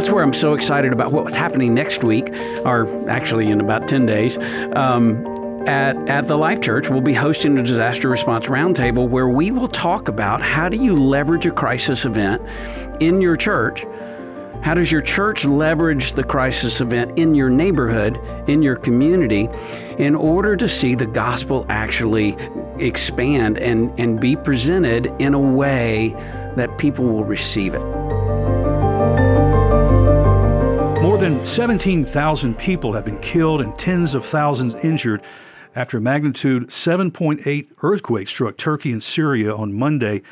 that's where I'm so excited about what's happening next week, or actually in about 10 days. Um, at, at the Life Church, we'll be hosting a disaster response roundtable where we will talk about how do you leverage a crisis event in your church how does your church leverage the crisis event in your neighborhood, in your community, in order to see the gospel actually expand and, and be presented in a way that people will receive it? Than 17,000 people have been killed and tens of thousands injured after a magnitude 7.8 earthquake struck Turkey and Syria on Monday.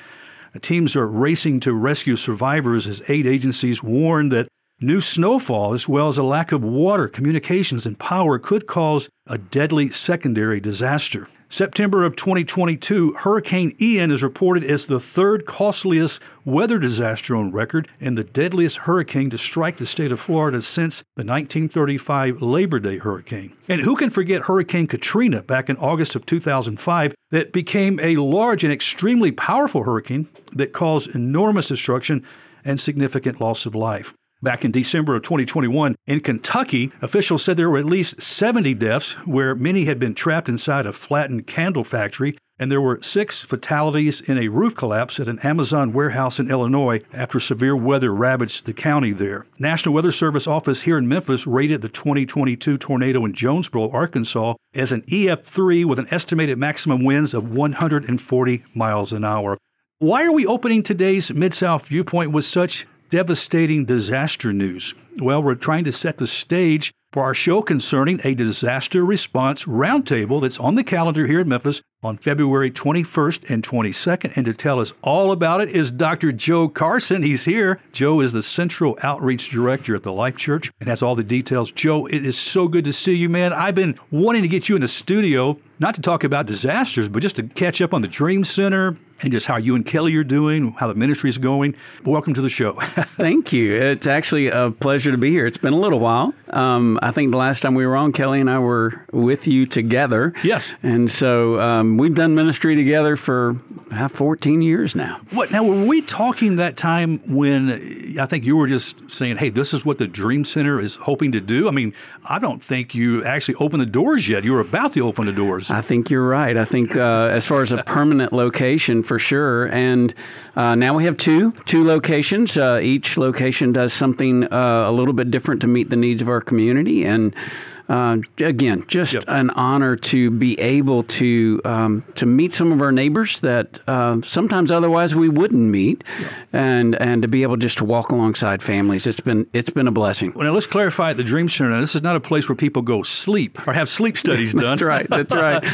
Teams are racing to rescue survivors as aid agencies warn that new snowfall, as well as a lack of water, communications, and power, could cause a deadly secondary disaster. September of 2022, Hurricane Ian is reported as the third costliest weather disaster on record and the deadliest hurricane to strike the state of Florida since the 1935 Labor Day hurricane. And who can forget Hurricane Katrina back in August of 2005 that became a large and extremely powerful hurricane that caused enormous destruction and significant loss of life. Back in December of 2021, in Kentucky, officials said there were at least 70 deaths, where many had been trapped inside a flattened candle factory, and there were six fatalities in a roof collapse at an Amazon warehouse in Illinois after severe weather ravaged the county there. National Weather Service office here in Memphis rated the 2022 tornado in Jonesboro, Arkansas, as an EF3 with an estimated maximum winds of 140 miles an hour. Why are we opening today's Mid South Viewpoint with such devastating disaster news? Well, we're trying to set the stage for our show concerning a disaster response roundtable that's on the calendar here in Memphis on February 21st and 22nd. And to tell us all about it is Dr. Joe Carson. He's here. Joe is the Central Outreach Director at the Life Church and has all the details. Joe, it is so good to see you, man. I've been wanting to get you in the studio, not to talk about disasters, but just to catch up on the Dream Center, and just how you and Kelly are doing, how the ministry is going. Welcome to the show. Thank you. It's actually a pleasure to be here. It's been a little while. Um, I think the last time we were on, Kelly and I were with you together. Yes. And so um, we've done ministry together for uh, 14 years now. What now? Were we talking that time when I think you were just saying, "Hey, this is what the Dream Center is hoping to do"? I mean, I don't think you actually opened the doors yet. You were about to open the doors. I think you're right. I think uh, as far as a permanent location for sure. And uh, now we have two two locations. Uh, each location does something uh, a little bit different to meet the needs of our community. And uh, again, just yep. an honor to be able to um, to meet some of our neighbors that uh, sometimes otherwise we wouldn't meet, yep. and and to be able just to walk alongside families. It's been it's been a blessing. Well, now let's clarify at the Dream Center. Now, this is not a place where people go sleep or have sleep studies done. that's right. That's right.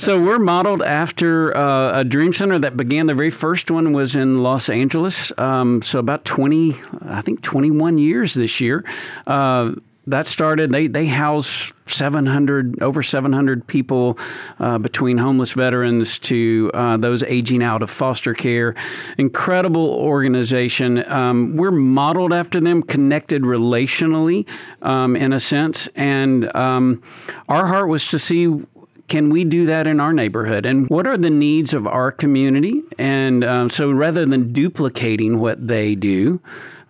so we're modeled after uh, a Dream Center that began. The very first one was in Los Angeles. Um, so about twenty, I think twenty one years this year. That started. They they house 700 over 700 people uh, between homeless veterans to uh, those aging out of foster care. Incredible organization. Um, we're modeled after them, connected relationally, um, in a sense, and um, our heart was to see can we do that in our neighborhood? And what are the needs of our community? And um, so rather than duplicating what they do,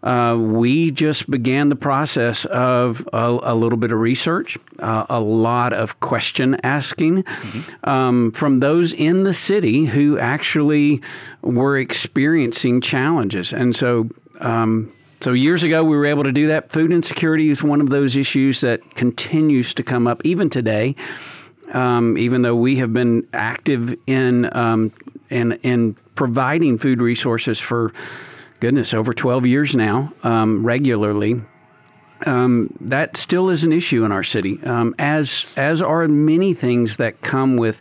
uh, we just began the process of a, a little bit of research, uh, a lot of question asking mm-hmm. um, from those in the city who actually were experiencing challenges. And so, um, so years ago, we were able to do that. Food insecurity is one of those issues that continues to come up even today. Um, even though we have been active in um, in in providing food resources for goodness, over 12 years now, um, regularly. Um, that still is an issue in our city, um, as as are many things that come with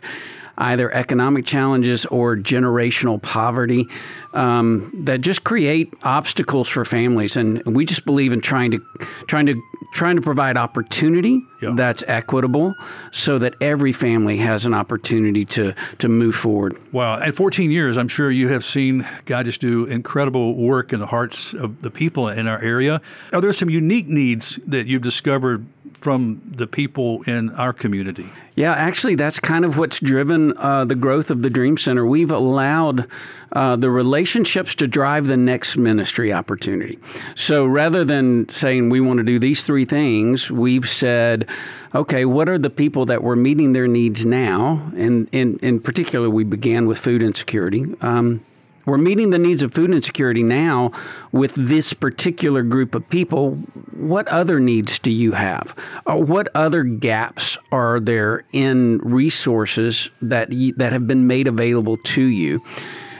either economic challenges or generational poverty um, that just create obstacles for families. And we just believe in trying to trying to trying to provide opportunity yep. that's equitable so that every family has an opportunity to to move forward. Wow. At 14 years, I'm sure you have seen God just do incredible work in the hearts of the people in our area. Are there some unique needs that you've discovered from the people in our community? Yeah, actually, that's kind of what's driven uh, the growth of the Dream Center. We've allowed uh, the relationships to drive the next ministry opportunity. So rather than saying we want to do these three things, we've said, okay, what are the people that we're meeting their needs now? And in, in particular, we began with food insecurity. Um, we're meeting the needs of food insecurity now with this particular group of people. What other needs do you have? Uh, what other gaps are there in resources that that have been made available to you?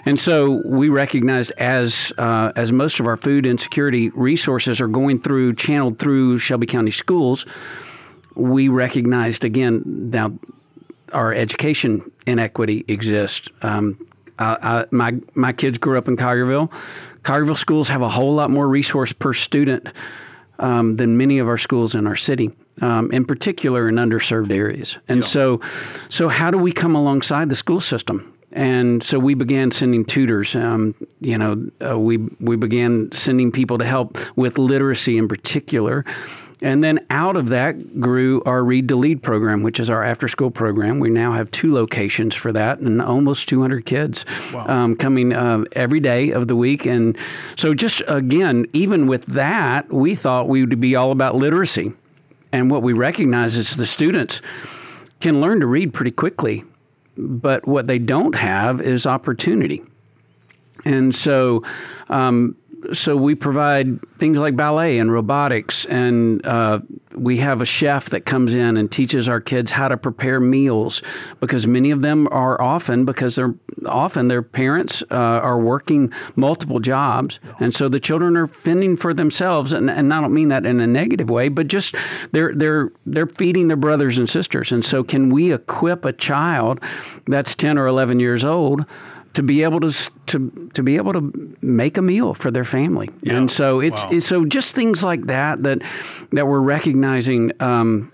And so we recognized as uh, as most of our food insecurity resources are going through channeled through Shelby County schools, we recognized again now our education inequity exists. Um, I, my my kids grew up in Collierville. Collierville schools have a whole lot more resource per student um, than many of our schools in our city, um, in particular in underserved areas. And yeah. so, so how do we come alongside the school system? And so we began sending tutors. Um, you know, uh, we we began sending people to help with literacy in particular. And then out of that grew our Read to Lead program, which is our after school program. We now have two locations for that and almost 200 kids wow. um, coming uh, every day of the week. And so, just again, even with that, we thought we would be all about literacy. And what we recognize is the students can learn to read pretty quickly, but what they don't have is opportunity. And so, um, so we provide things like ballet and robotics, and uh, we have a chef that comes in and teaches our kids how to prepare meals because many of them are often because they're often their parents uh, are working multiple jobs, and so the children are fending for themselves. And, and I don't mean that in a negative way, but just they're they're they're feeding their brothers and sisters. And so, can we equip a child that's ten or eleven years old? To be able to to to be able to make a meal for their family. Yeah. And so it's, wow. it's, so just things like that that that we're recognizing. Um,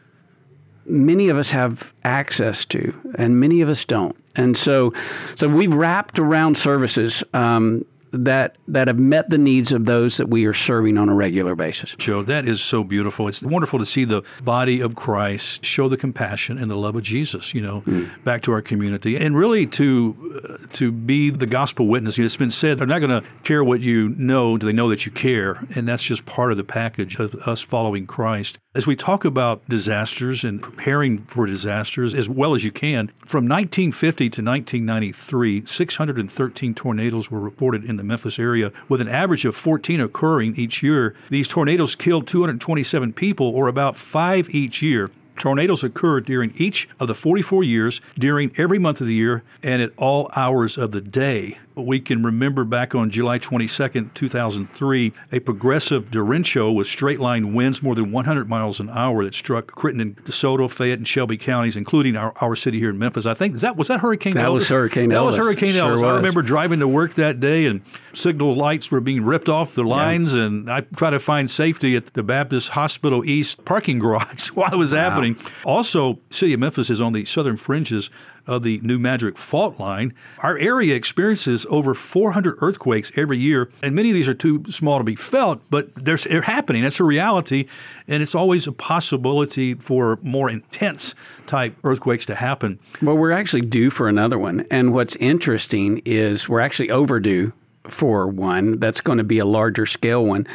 many of us have access to, and many of us don't. And so, so we've wrapped around services um, that that have met the needs of those that we are serving on a regular basis. Joe, that is so beautiful. It's wonderful to see the body of Christ show the compassion and the love of Jesus, you know, mm. back to our community, and really to uh, to be the gospel witness. You know, it's been said they're not going to care what you know; do they know that you care? And that's just part of the package of us following Christ. As we talk about disasters and preparing for disasters as well as you can, from 1950 to 1993, 613 tornadoes were reported in the Memphis area, with an average of 14 occurring each year. These tornadoes killed 227 people, or about five each year. Tornadoes occurred during each of the 44 years, during every month of the year, and at all hours of the day we can remember back on July 22nd, 2003, a progressive derecho with straight line winds more than 100 miles an hour that struck Crittenden, DeSoto, Fayette, and Shelby counties, including our, our city here in Memphis. I think that was that Hurricane that Elvis? was Hurricane that Elvis. Was Hurricane sure Elvis. Was. I remember driving to work that day and signal lights were being ripped off the lines, yeah. and I tried to find safety at the Baptist Hospital East parking garage while it was wow. happening. Also, city of Memphis is on the southern fringes of the New Madrid fault line. Our area experiences over 400 earthquakes every year, and many of these are too small to be felt, but they're, they're happening. It's a reality, and it's always a possibility for more intense type earthquakes to happen. Well, we're actually due for another one, and what's interesting is we're actually overdue for one that's going to be a larger scale one.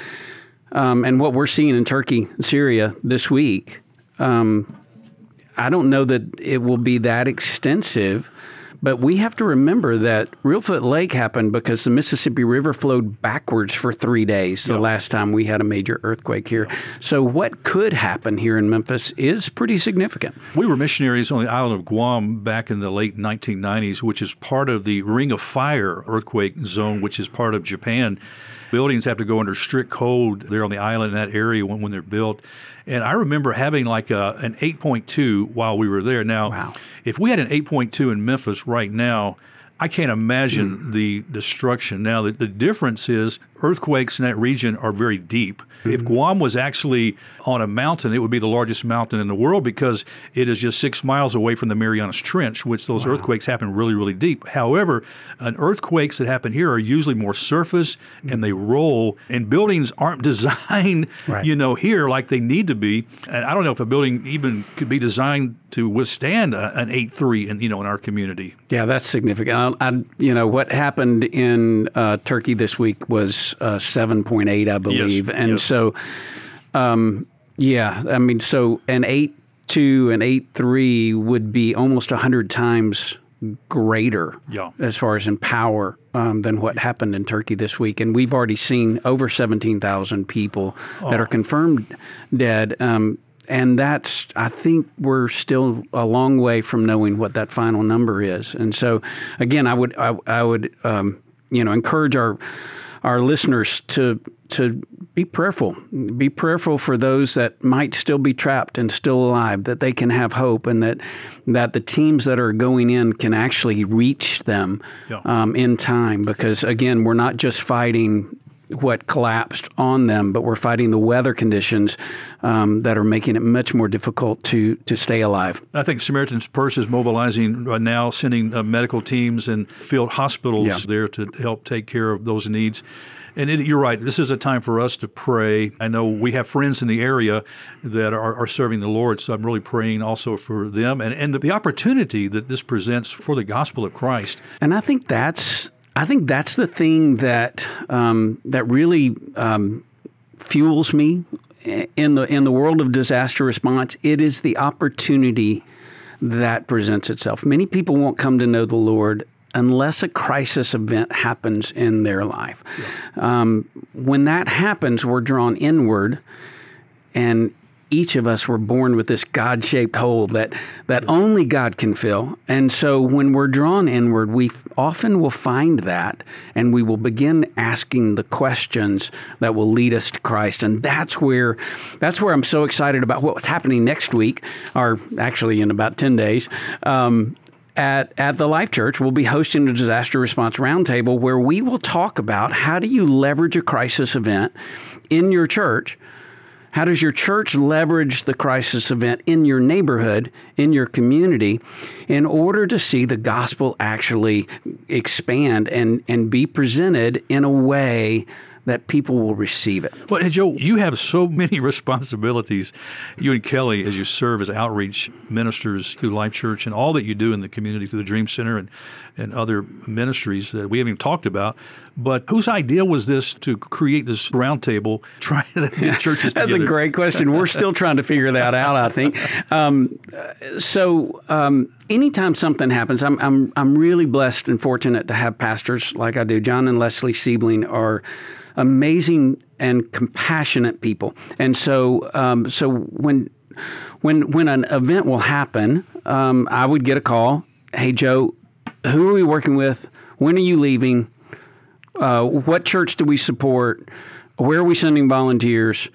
Um, and what we're seeing in Turkey, Syria this week, um, I don't know that it will be that extensive. But we have to remember that Reelfoot Lake happened because the Mississippi River flowed backwards for three days the yep. last time we had a major earthquake here. So, what could happen here in Memphis is pretty significant. We were missionaries on the island of Guam back in the late 1990s, which is part of the Ring of Fire earthquake zone, which is part of Japan. Buildings have to go under strict code there on the island in that area when, when they're built. And I remember having like a, an 8.2 while we were there. Now, wow. if we had an 8.2 in Memphis right now, I can't imagine mm. the destruction. Now, the, the difference is earthquakes in that region are very deep. Mm-hmm. If Guam was actually on a mountain, it would be the largest mountain in the world because it is just six miles away from the Marianas Trench, which those wow. earthquakes happen really, really deep. However, an earthquakes that happen here are usually more surface mm-hmm. and they roll, and buildings aren't designed, right. you know, here like they need to be. And I don't know if a building even could be designed to withstand a, an eight three in you know in our community. Yeah, that's significant. I, I you know what happened in uh, Turkey this week was uh, seven point eight, I believe, yes, and yes. so um, yeah, I mean, so an eight two and eight three would be almost hundred times greater yeah. as far as in power um, than what happened in Turkey this week. And we've already seen over 17,000 people oh. that are confirmed dead. Um, and that's I think we're still a long way from knowing what that final number is. And so, again, I would I, I would um, you know encourage our our listeners to to be prayerful. Be prayerful for those that might still be trapped and still alive, that they can have hope, and that that the teams that are going in can actually reach them yeah. um, in time. Because again, we're not just fighting what collapsed on them, but we're fighting the weather conditions um, that are making it much more difficult to to stay alive. I think Samaritan's Purse is mobilizing uh, now, sending uh, medical teams and field hospitals yeah. there to help take care of those needs. And it, you're right. This is a time for us to pray. I know we have friends in the area that are, are serving the Lord, so I'm really praying also for them and, and the, the opportunity that this presents for the gospel of Christ. And I think that's I think that's the thing that um, that really um, fuels me in the in the world of disaster response. It is the opportunity that presents itself. Many people won't come to know the Lord unless a crisis event happens in their life. Yeah. Um, when that happens, we're drawn inward, and each of us were born with this God shaped hole that, that only God can fill. And so when we're drawn inward, we often will find that and we will begin asking the questions that will lead us to Christ. And that's where, that's where I'm so excited about what's happening next week, or actually in about 10 days. Um, at, at the Life Church, we'll be hosting a disaster response roundtable where we will talk about how do you leverage a crisis event in your church how does your church leverage the crisis event in your neighborhood, in your community, in order to see the gospel actually expand and, and be presented in a way that people will receive it. Well, Joe, you have so many responsibilities. You and Kelly, as you serve as outreach ministers through Life Church and all that you do in the community through the Dream Center and, and other ministries that we haven't even talked about. But whose idea was this to create this roundtable trying to get churches That's together? a great question. We're still trying to figure that out, I think. Um, so, um, anytime something happens, I'm, I'm, I'm really blessed and fortunate to have pastors like I do. John and Leslie Siebeling are amazing and compassionate people. And so, um, so when when when an event will happen, um, I would get a call. Hey, Joe, who are we working with? When are you leaving? Uh, what church do we support? Where are we sending volunteers?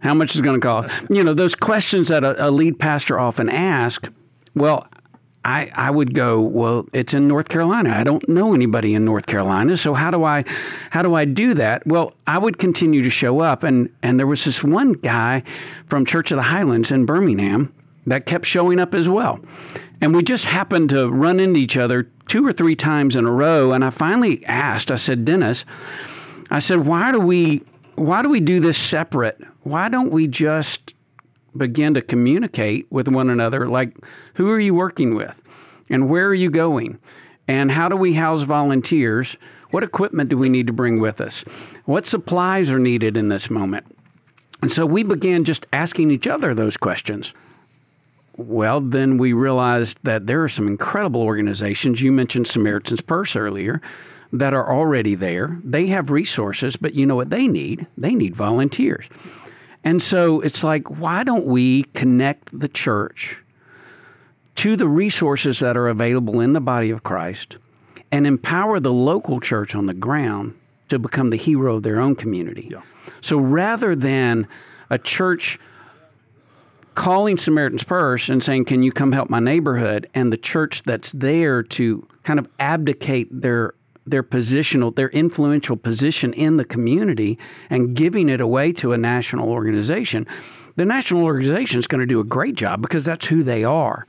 How much is it going to cost? You know, those questions that a, a lead pastor often ask. Well, I, I would go, well, it's in North Carolina. I don't know anybody in North Carolina, so how do I how do I do that? Well, I would continue to show up and and there was this one guy from Church of the Highlands in Birmingham that kept showing up as well. And we just happened to run into each other two or three times in a row and I finally asked, I said, "Dennis, I said, why do we why do we do this separate? Why don't we just begin to communicate with one another? Like who are you working with? And where are you going? And how do we house volunteers? What equipment do we need to bring with us? What supplies are needed in this moment? And so we began just asking each other those questions well, then we realized that there are some incredible organizations. You mentioned Samaritan's mm-hmm. Purse earlier that are already there. They have resources, but you know what they need? They need volunteers. And so it's like, why don't we connect the church to the resources that are available in the body of Christ and empower the local church on the ground to become the hero of their own community? Yeah. So rather than a church calling Samaritan's Purse and saying, Can you come help my neighborhood? And the church that's there to kind of abdicate their their positional, their influential position in the community and giving it away to a national organization, the national organization is going to do a great job because that's who they are.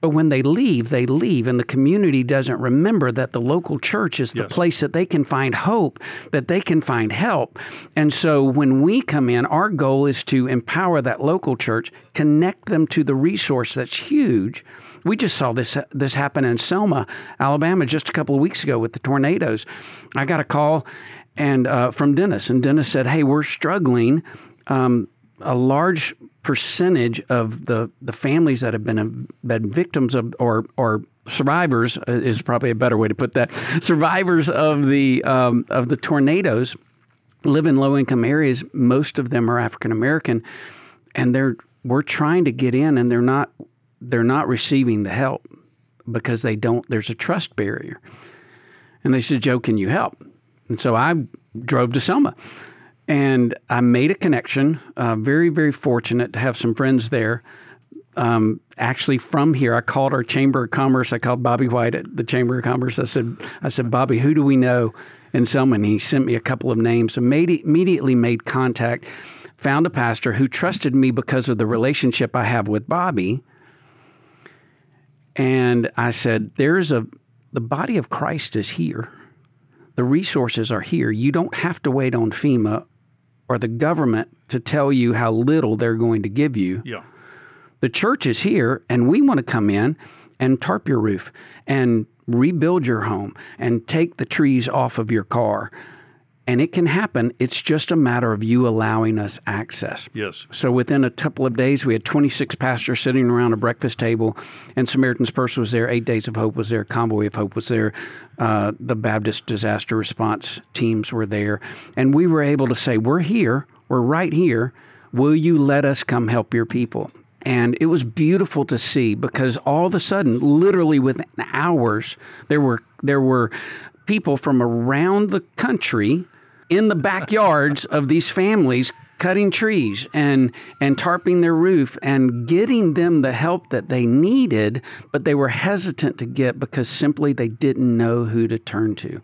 But when they leave, they leave, and the community doesn't remember that the local church is the Yes. place that they can find hope, that they can find help. And so when we come in, our goal is to empower that local church, connect them to the resource that's huge. We just saw this this happen in Selma, Alabama, just a couple of weeks ago with the tornadoes. I got a call and uh, from Dennis, and Dennis said, "Hey, we're struggling." Um, a large percentage of the, the families that have been been victims of or or survivors uh, is probably a better way to put that survivors of the um, of the tornadoes live in low income areas. Most of them are African American, and they're we're trying to get in, and they're not they're not receiving the help because they don't. There's a trust barrier, and they said, "Joe, can you help?" And so I drove to Selma and I made a connection. Uh, very, very fortunate to have some friends there. Um, actually, from here, I called our Chamber of Commerce. I called Bobby White at the Chamber of Commerce. I said, "I said, Bobby, who do we know in Selma?" And he sent me a couple of names. Made, immediately made contact. Found a pastor who trusted me because of the relationship I have with Bobby. And I said, "There's a the body of Christ is here." the resources are here. You don't have to wait on FEMA or the government to tell you how little they're going to give you. Yeah. The church is here, and we want to come in and tarp your roof and rebuild your home and take the trees off of your car. And it can happen. It's just a matter of you allowing us access. Yes. So within a couple of days, we had 26 pastors sitting around a breakfast table, and Samaritan's Purse was there. Eight Days of Hope was there. Convoy of Hope was there. Uh, the Baptist disaster response teams were there, and we were able to say, "We're here. We're right here. Will you let us come help your people?" And it was beautiful to see because all of a sudden, literally within hours, there were there were people from around the country in the backyards of these families cutting trees and and tarping their roof and getting them the help that they needed but they were hesitant to get because simply they didn't know who to turn to.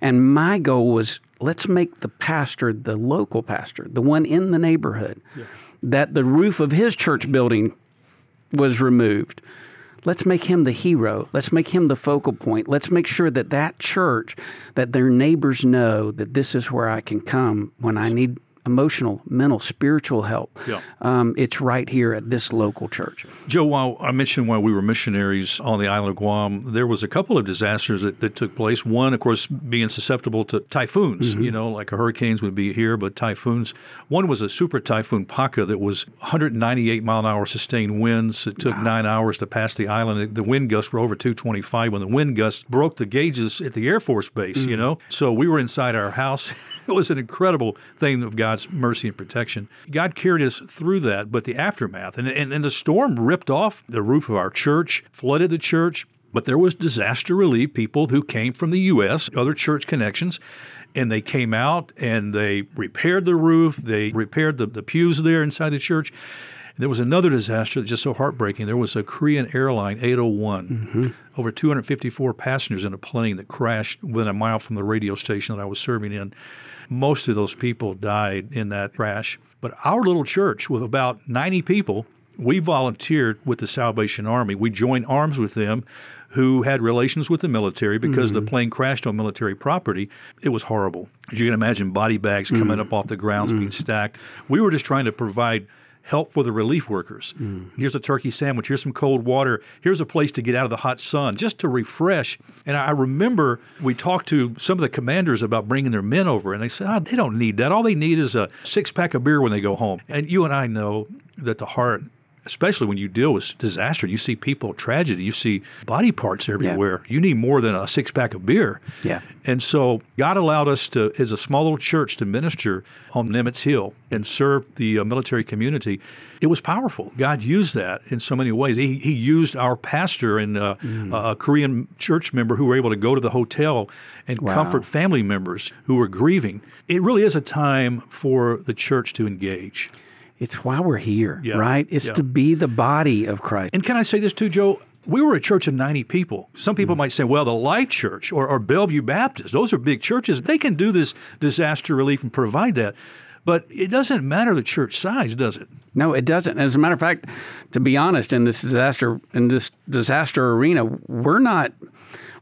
And my goal was let's make the pastor the local pastor the one in the neighborhood that the roof of his church building was removed let's make him the hero. Let's make him the focal point. Let's make sure that that church that their neighbors know that this is where i can come when i need emotional mental spiritual help Yeah. um, it's right here at this local church Joe, while I mentioned while we were missionaries on the island of Guam, there was a couple of disasters that, that took place. One, of course, being susceptible to typhoons, you know, like hurricanes would be here, but typhoons. One was a super typhoon Paka that was 198 mile an hour sustained winds. It took nine hours to pass the island. The wind gusts were over 225 when the wind gusts broke the gauges at the Air Force Base, you know. So we were inside our house. It was an incredible thing of God's mercy and protection. God carried us through that, but the aftermath and, and, and the storm ripped off the roof of our church, flooded the church. But there was disaster relief people who came from the U.S., other church connections, and they came out and they repaired the roof. They repaired the, the pews there inside the church. There was another disaster that's just so heartbreaking. There was a Korean airline 801, mm-hmm. over 254 passengers in a plane that crashed within a mile from the radio station that I was serving in. Most of those people died in that crash. But our little church, with about 90 people, we volunteered with the Salvation Army. We joined arms with them who had relations with the military because the mm-hmm. plane crashed on military property. It was horrible. As you can imagine, body bags coming mm. up off the grounds being mm. stacked. We were just trying to provide help for the relief workers. Mm. Here's a turkey sandwich. Here's some cold water. Here's a place to get out of the hot sun just to refresh. And I remember we talked to some of the commanders about bringing their men over, and they said, oh, they don't need that. All they need is a six pack of beer when they go home. And you and I know that the heart especially when you deal with disaster, you see people tragedy, you see body parts everywhere. You need more than a six pack of beer. Yeah. And so God allowed us to, as a small little church, to minister on Nimitz Hill and serve the uh, military community. It was powerful. God used that in so many ways. He, he used our pastor and uh, a Korean church member who were able to go to the hotel and Wow. comfort family members who were grieving. It really is a time for the church to engage. It's why we're here, Yeah. right? It's Yeah. to be the body of Christ. And can I say this too, Joe? We were a church of 90 people. Some people might say, well, the Life Church or, or Bellevue Baptist, those are big churches. They can do this disaster relief and provide that. But it doesn't matter the church size, does it? No, it doesn't. As a matter of fact, to be honest, in this disaster in this disaster arena, we're not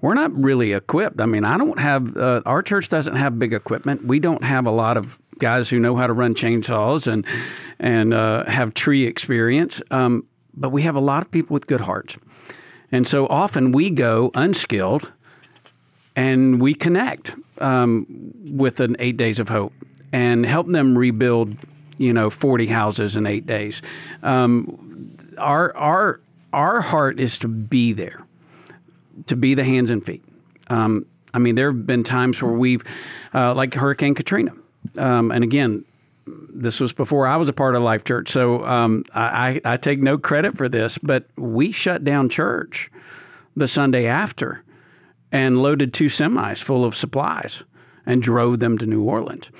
we're not really equipped. I mean, I don't have uh, our church doesn't have big equipment. We don't have a lot of guys who know how to run chainsaws and and uh, have tree experience. Um, but we have a lot of people with good hearts, and so often we go unskilled and we connect um, with an eight days of hope and help them rebuild, you know, forty houses in eight days. Um, our our our heart is to be there, to be the hands and feet. Um, I mean, there have been times where we've, uh, like Hurricane Katrina, um, and again, this was before I was a part of Life Church, so um, I, I take no credit for this, but we shut down church the Sunday after and loaded two semis full of supplies and drove them to New Orleans.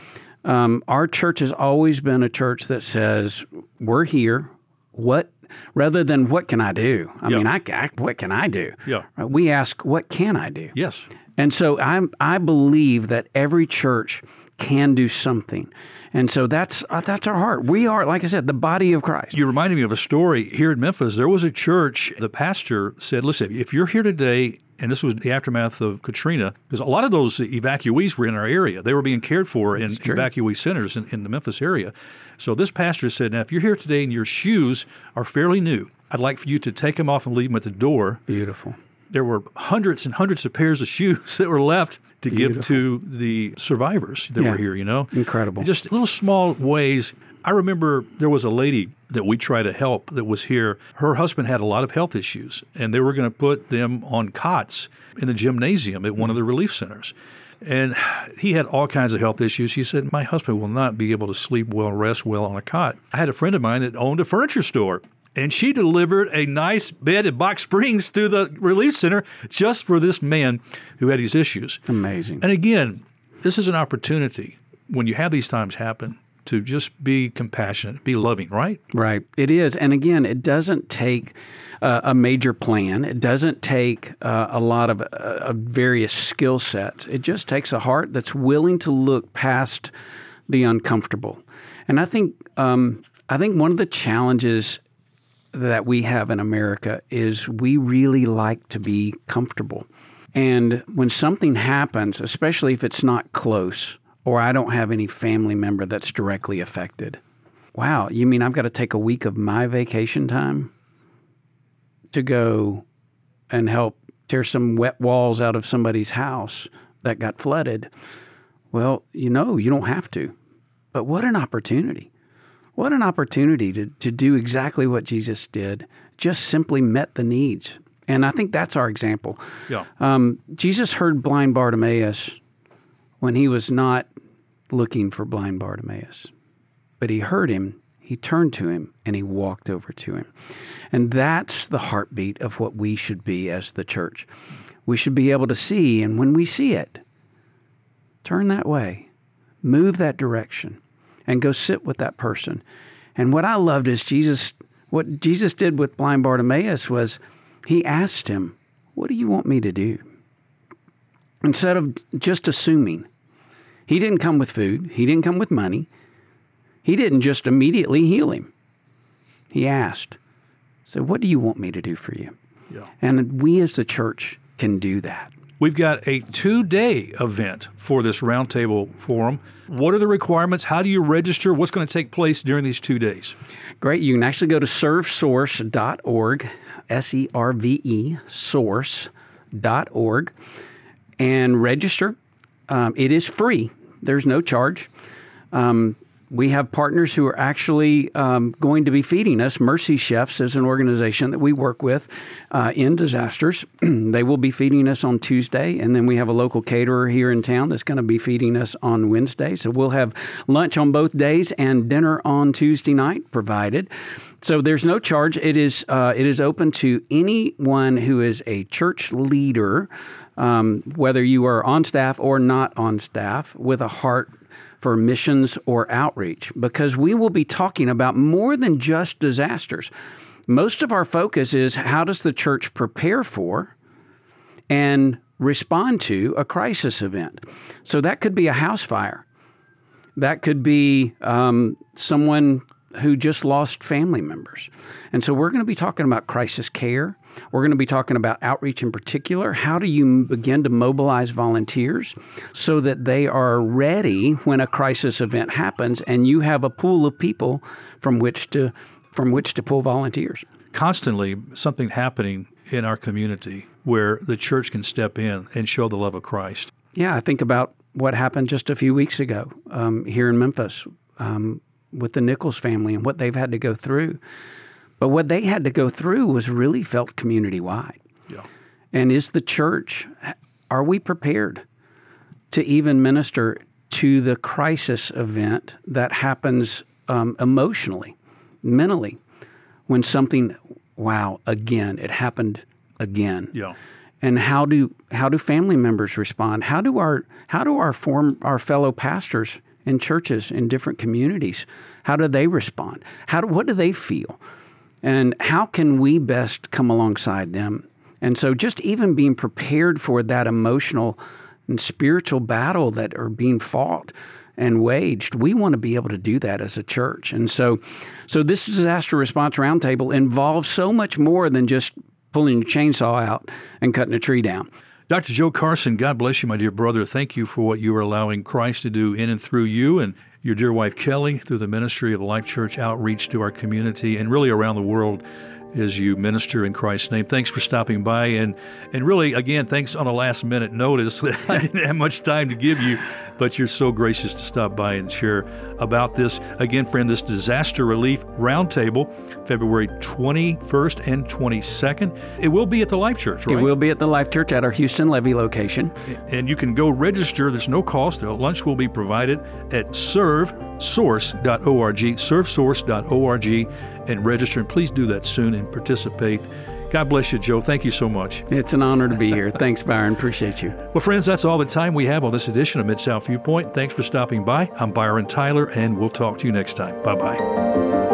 Um, our church has always been a church that says, "We're here. What?" Rather than what can I do? I Yeah. mean, I, I what can I do? Yeah. We ask, what can I do? Yes. And so I I believe that every church can do something, and so that's uh, that's our heart. We are, like I said, the body of Christ. You reminded me of a story here in Memphis. There was a church, the pastor said, Listen, if you're here today, and this was the aftermath of Katrina, because a lot of those evacuees were in our area. They were being cared for in evacuee centers in, in the Memphis area. So this pastor said, Now, if you're here today and your shoes are fairly new, I'd like for you to take them off and leave them at the door. Beautiful. There were hundreds and hundreds of pairs of shoes that were left to give to the survivors that Yeah. were here, you know? Incredible. Just little small ways. I remember there was a lady that we tried to help that was here. Her husband had a lot of health issues, and they were going to put them on cots in the gymnasium at one of the relief centers. And he had all kinds of health issues. He said, My husband will not be able to sleep well, rest well on a cot. I had a friend of mine that owned a furniture store, and she delivered a nice bed at Box Springs to the relief center just for this man who had these issues. Amazing. And again, this is an opportunity when you have these times happen to just be compassionate, be loving, right? Right. It is. And again, it doesn't take uh, a major plan, it doesn't take uh, a lot of uh, various skill sets. It just takes a heart that's willing to look past the uncomfortable. And I think, um, I think one of the challenges that we have in America is we really like to be comfortable. And when something happens, especially if it's not close or I don't have any family member that's directly affected, wow, you mean I've got to take a week of my vacation time to go and help tear some wet walls out of somebody's house that got flooded? Well, you know, you don't have to. But what an opportunity. What an opportunity to, to do exactly what Jesus did, just simply met the needs. And I think that's our example. Yeah. Um, Jesus heard blind Bartimaeus when he was not looking for blind Bartimaeus, but he heard him, he turned to him, and he walked over to him. And that's the heartbeat of what we should be as the church. We should be able to see, and when we see it, turn that way, move that direction, and go sit with that person. And what I loved is Jesus, what Jesus did with blind Bartimaeus was he asked him, What do you want me to do? Instead of just assuming, he didn't come with food, he didn't come with money, he didn't just immediately heal him. He asked, So, what do you want me to do for you? Yeah. And we as the church can do that. We've got a two day event for this roundtable forum. What are the requirements? How do you register? What's going to take place during these two days? Great. You can actually go to servesource.org, S E R V E, source.org, and register. Um, it is free, there's no charge. Um, we have partners who are actually um, going to be feeding us. Mercy Chefs is an organization that we work with uh, in disasters. they will be feeding us on Tuesday, and then we have a local caterer here in town that's going to be feeding us on Wednesday. So we'll have lunch on both days and dinner on Tuesday night provided. So there's no charge. It is uh, it is open to anyone who is a church leader, um, whether you are on staff or not on staff, with a heart for missions or outreach because we will be talking about more than just disasters. Most of our focus is how does the church prepare for and respond to a crisis event? So that could be a house fire. That could be um, someone who just lost family members. And so we're going to be talking about crisis care. We're going to be talking about outreach in particular. How do you begin to mobilize volunteers so that they are ready when a crisis event happens and you have a pool of people from which to from which to pull volunteers? Constantly something happening in our community where the church can step in and show the love of Christ. Yeah, I think about what happened just a few weeks ago um, here in Memphis um, with the Nichols family and what they've had to go through. But what they had to go through was really felt community wide. Yeah. And is the church, are we prepared to even minister to the crisis event that happens um, emotionally, mentally, when something, wow, again, it happened again. Yeah. And how do how do family members respond? How do our how do our form our fellow pastors in churches in different communities how do they respond? How do, what do they feel? And how can we best come alongside them? And so just even being prepared for that emotional and spiritual battle that are being fought and waged, we want to be able to do that as a church. And so so this disaster response roundtable involves so much more than just pulling a chainsaw out and cutting a tree down. Dr. Joe Carson, God bless you, my dear brother. Thank you for what you are allowing Christ to do in and through you and your dear wife Kelly through the ministry of Life Church outreach to our community and really around the world as you minister in Christ's name. Thanks for stopping by and and really again thanks on a last minute notice. I didn't have much time to give you, but you're so gracious to stop by and share about this. Again, friend, this disaster relief roundtable, February 21st and 22nd. It will be at the Life Church, right? It will be at the Life Church at our Houston Levee location. And you can go register. There's no cost. Lunch will be provided at servesource.org, servesource.org, and register. And please do that soon and participate. God bless you, Joe. Thank you so much. It's an honor to be here. Thanks, Byron. Appreciate you. Well, friends, that's all the time we have on this edition of Mid South Viewpoint. Thanks for stopping by. I'm Byron Tyler, and we'll talk to you next time. Bye bye.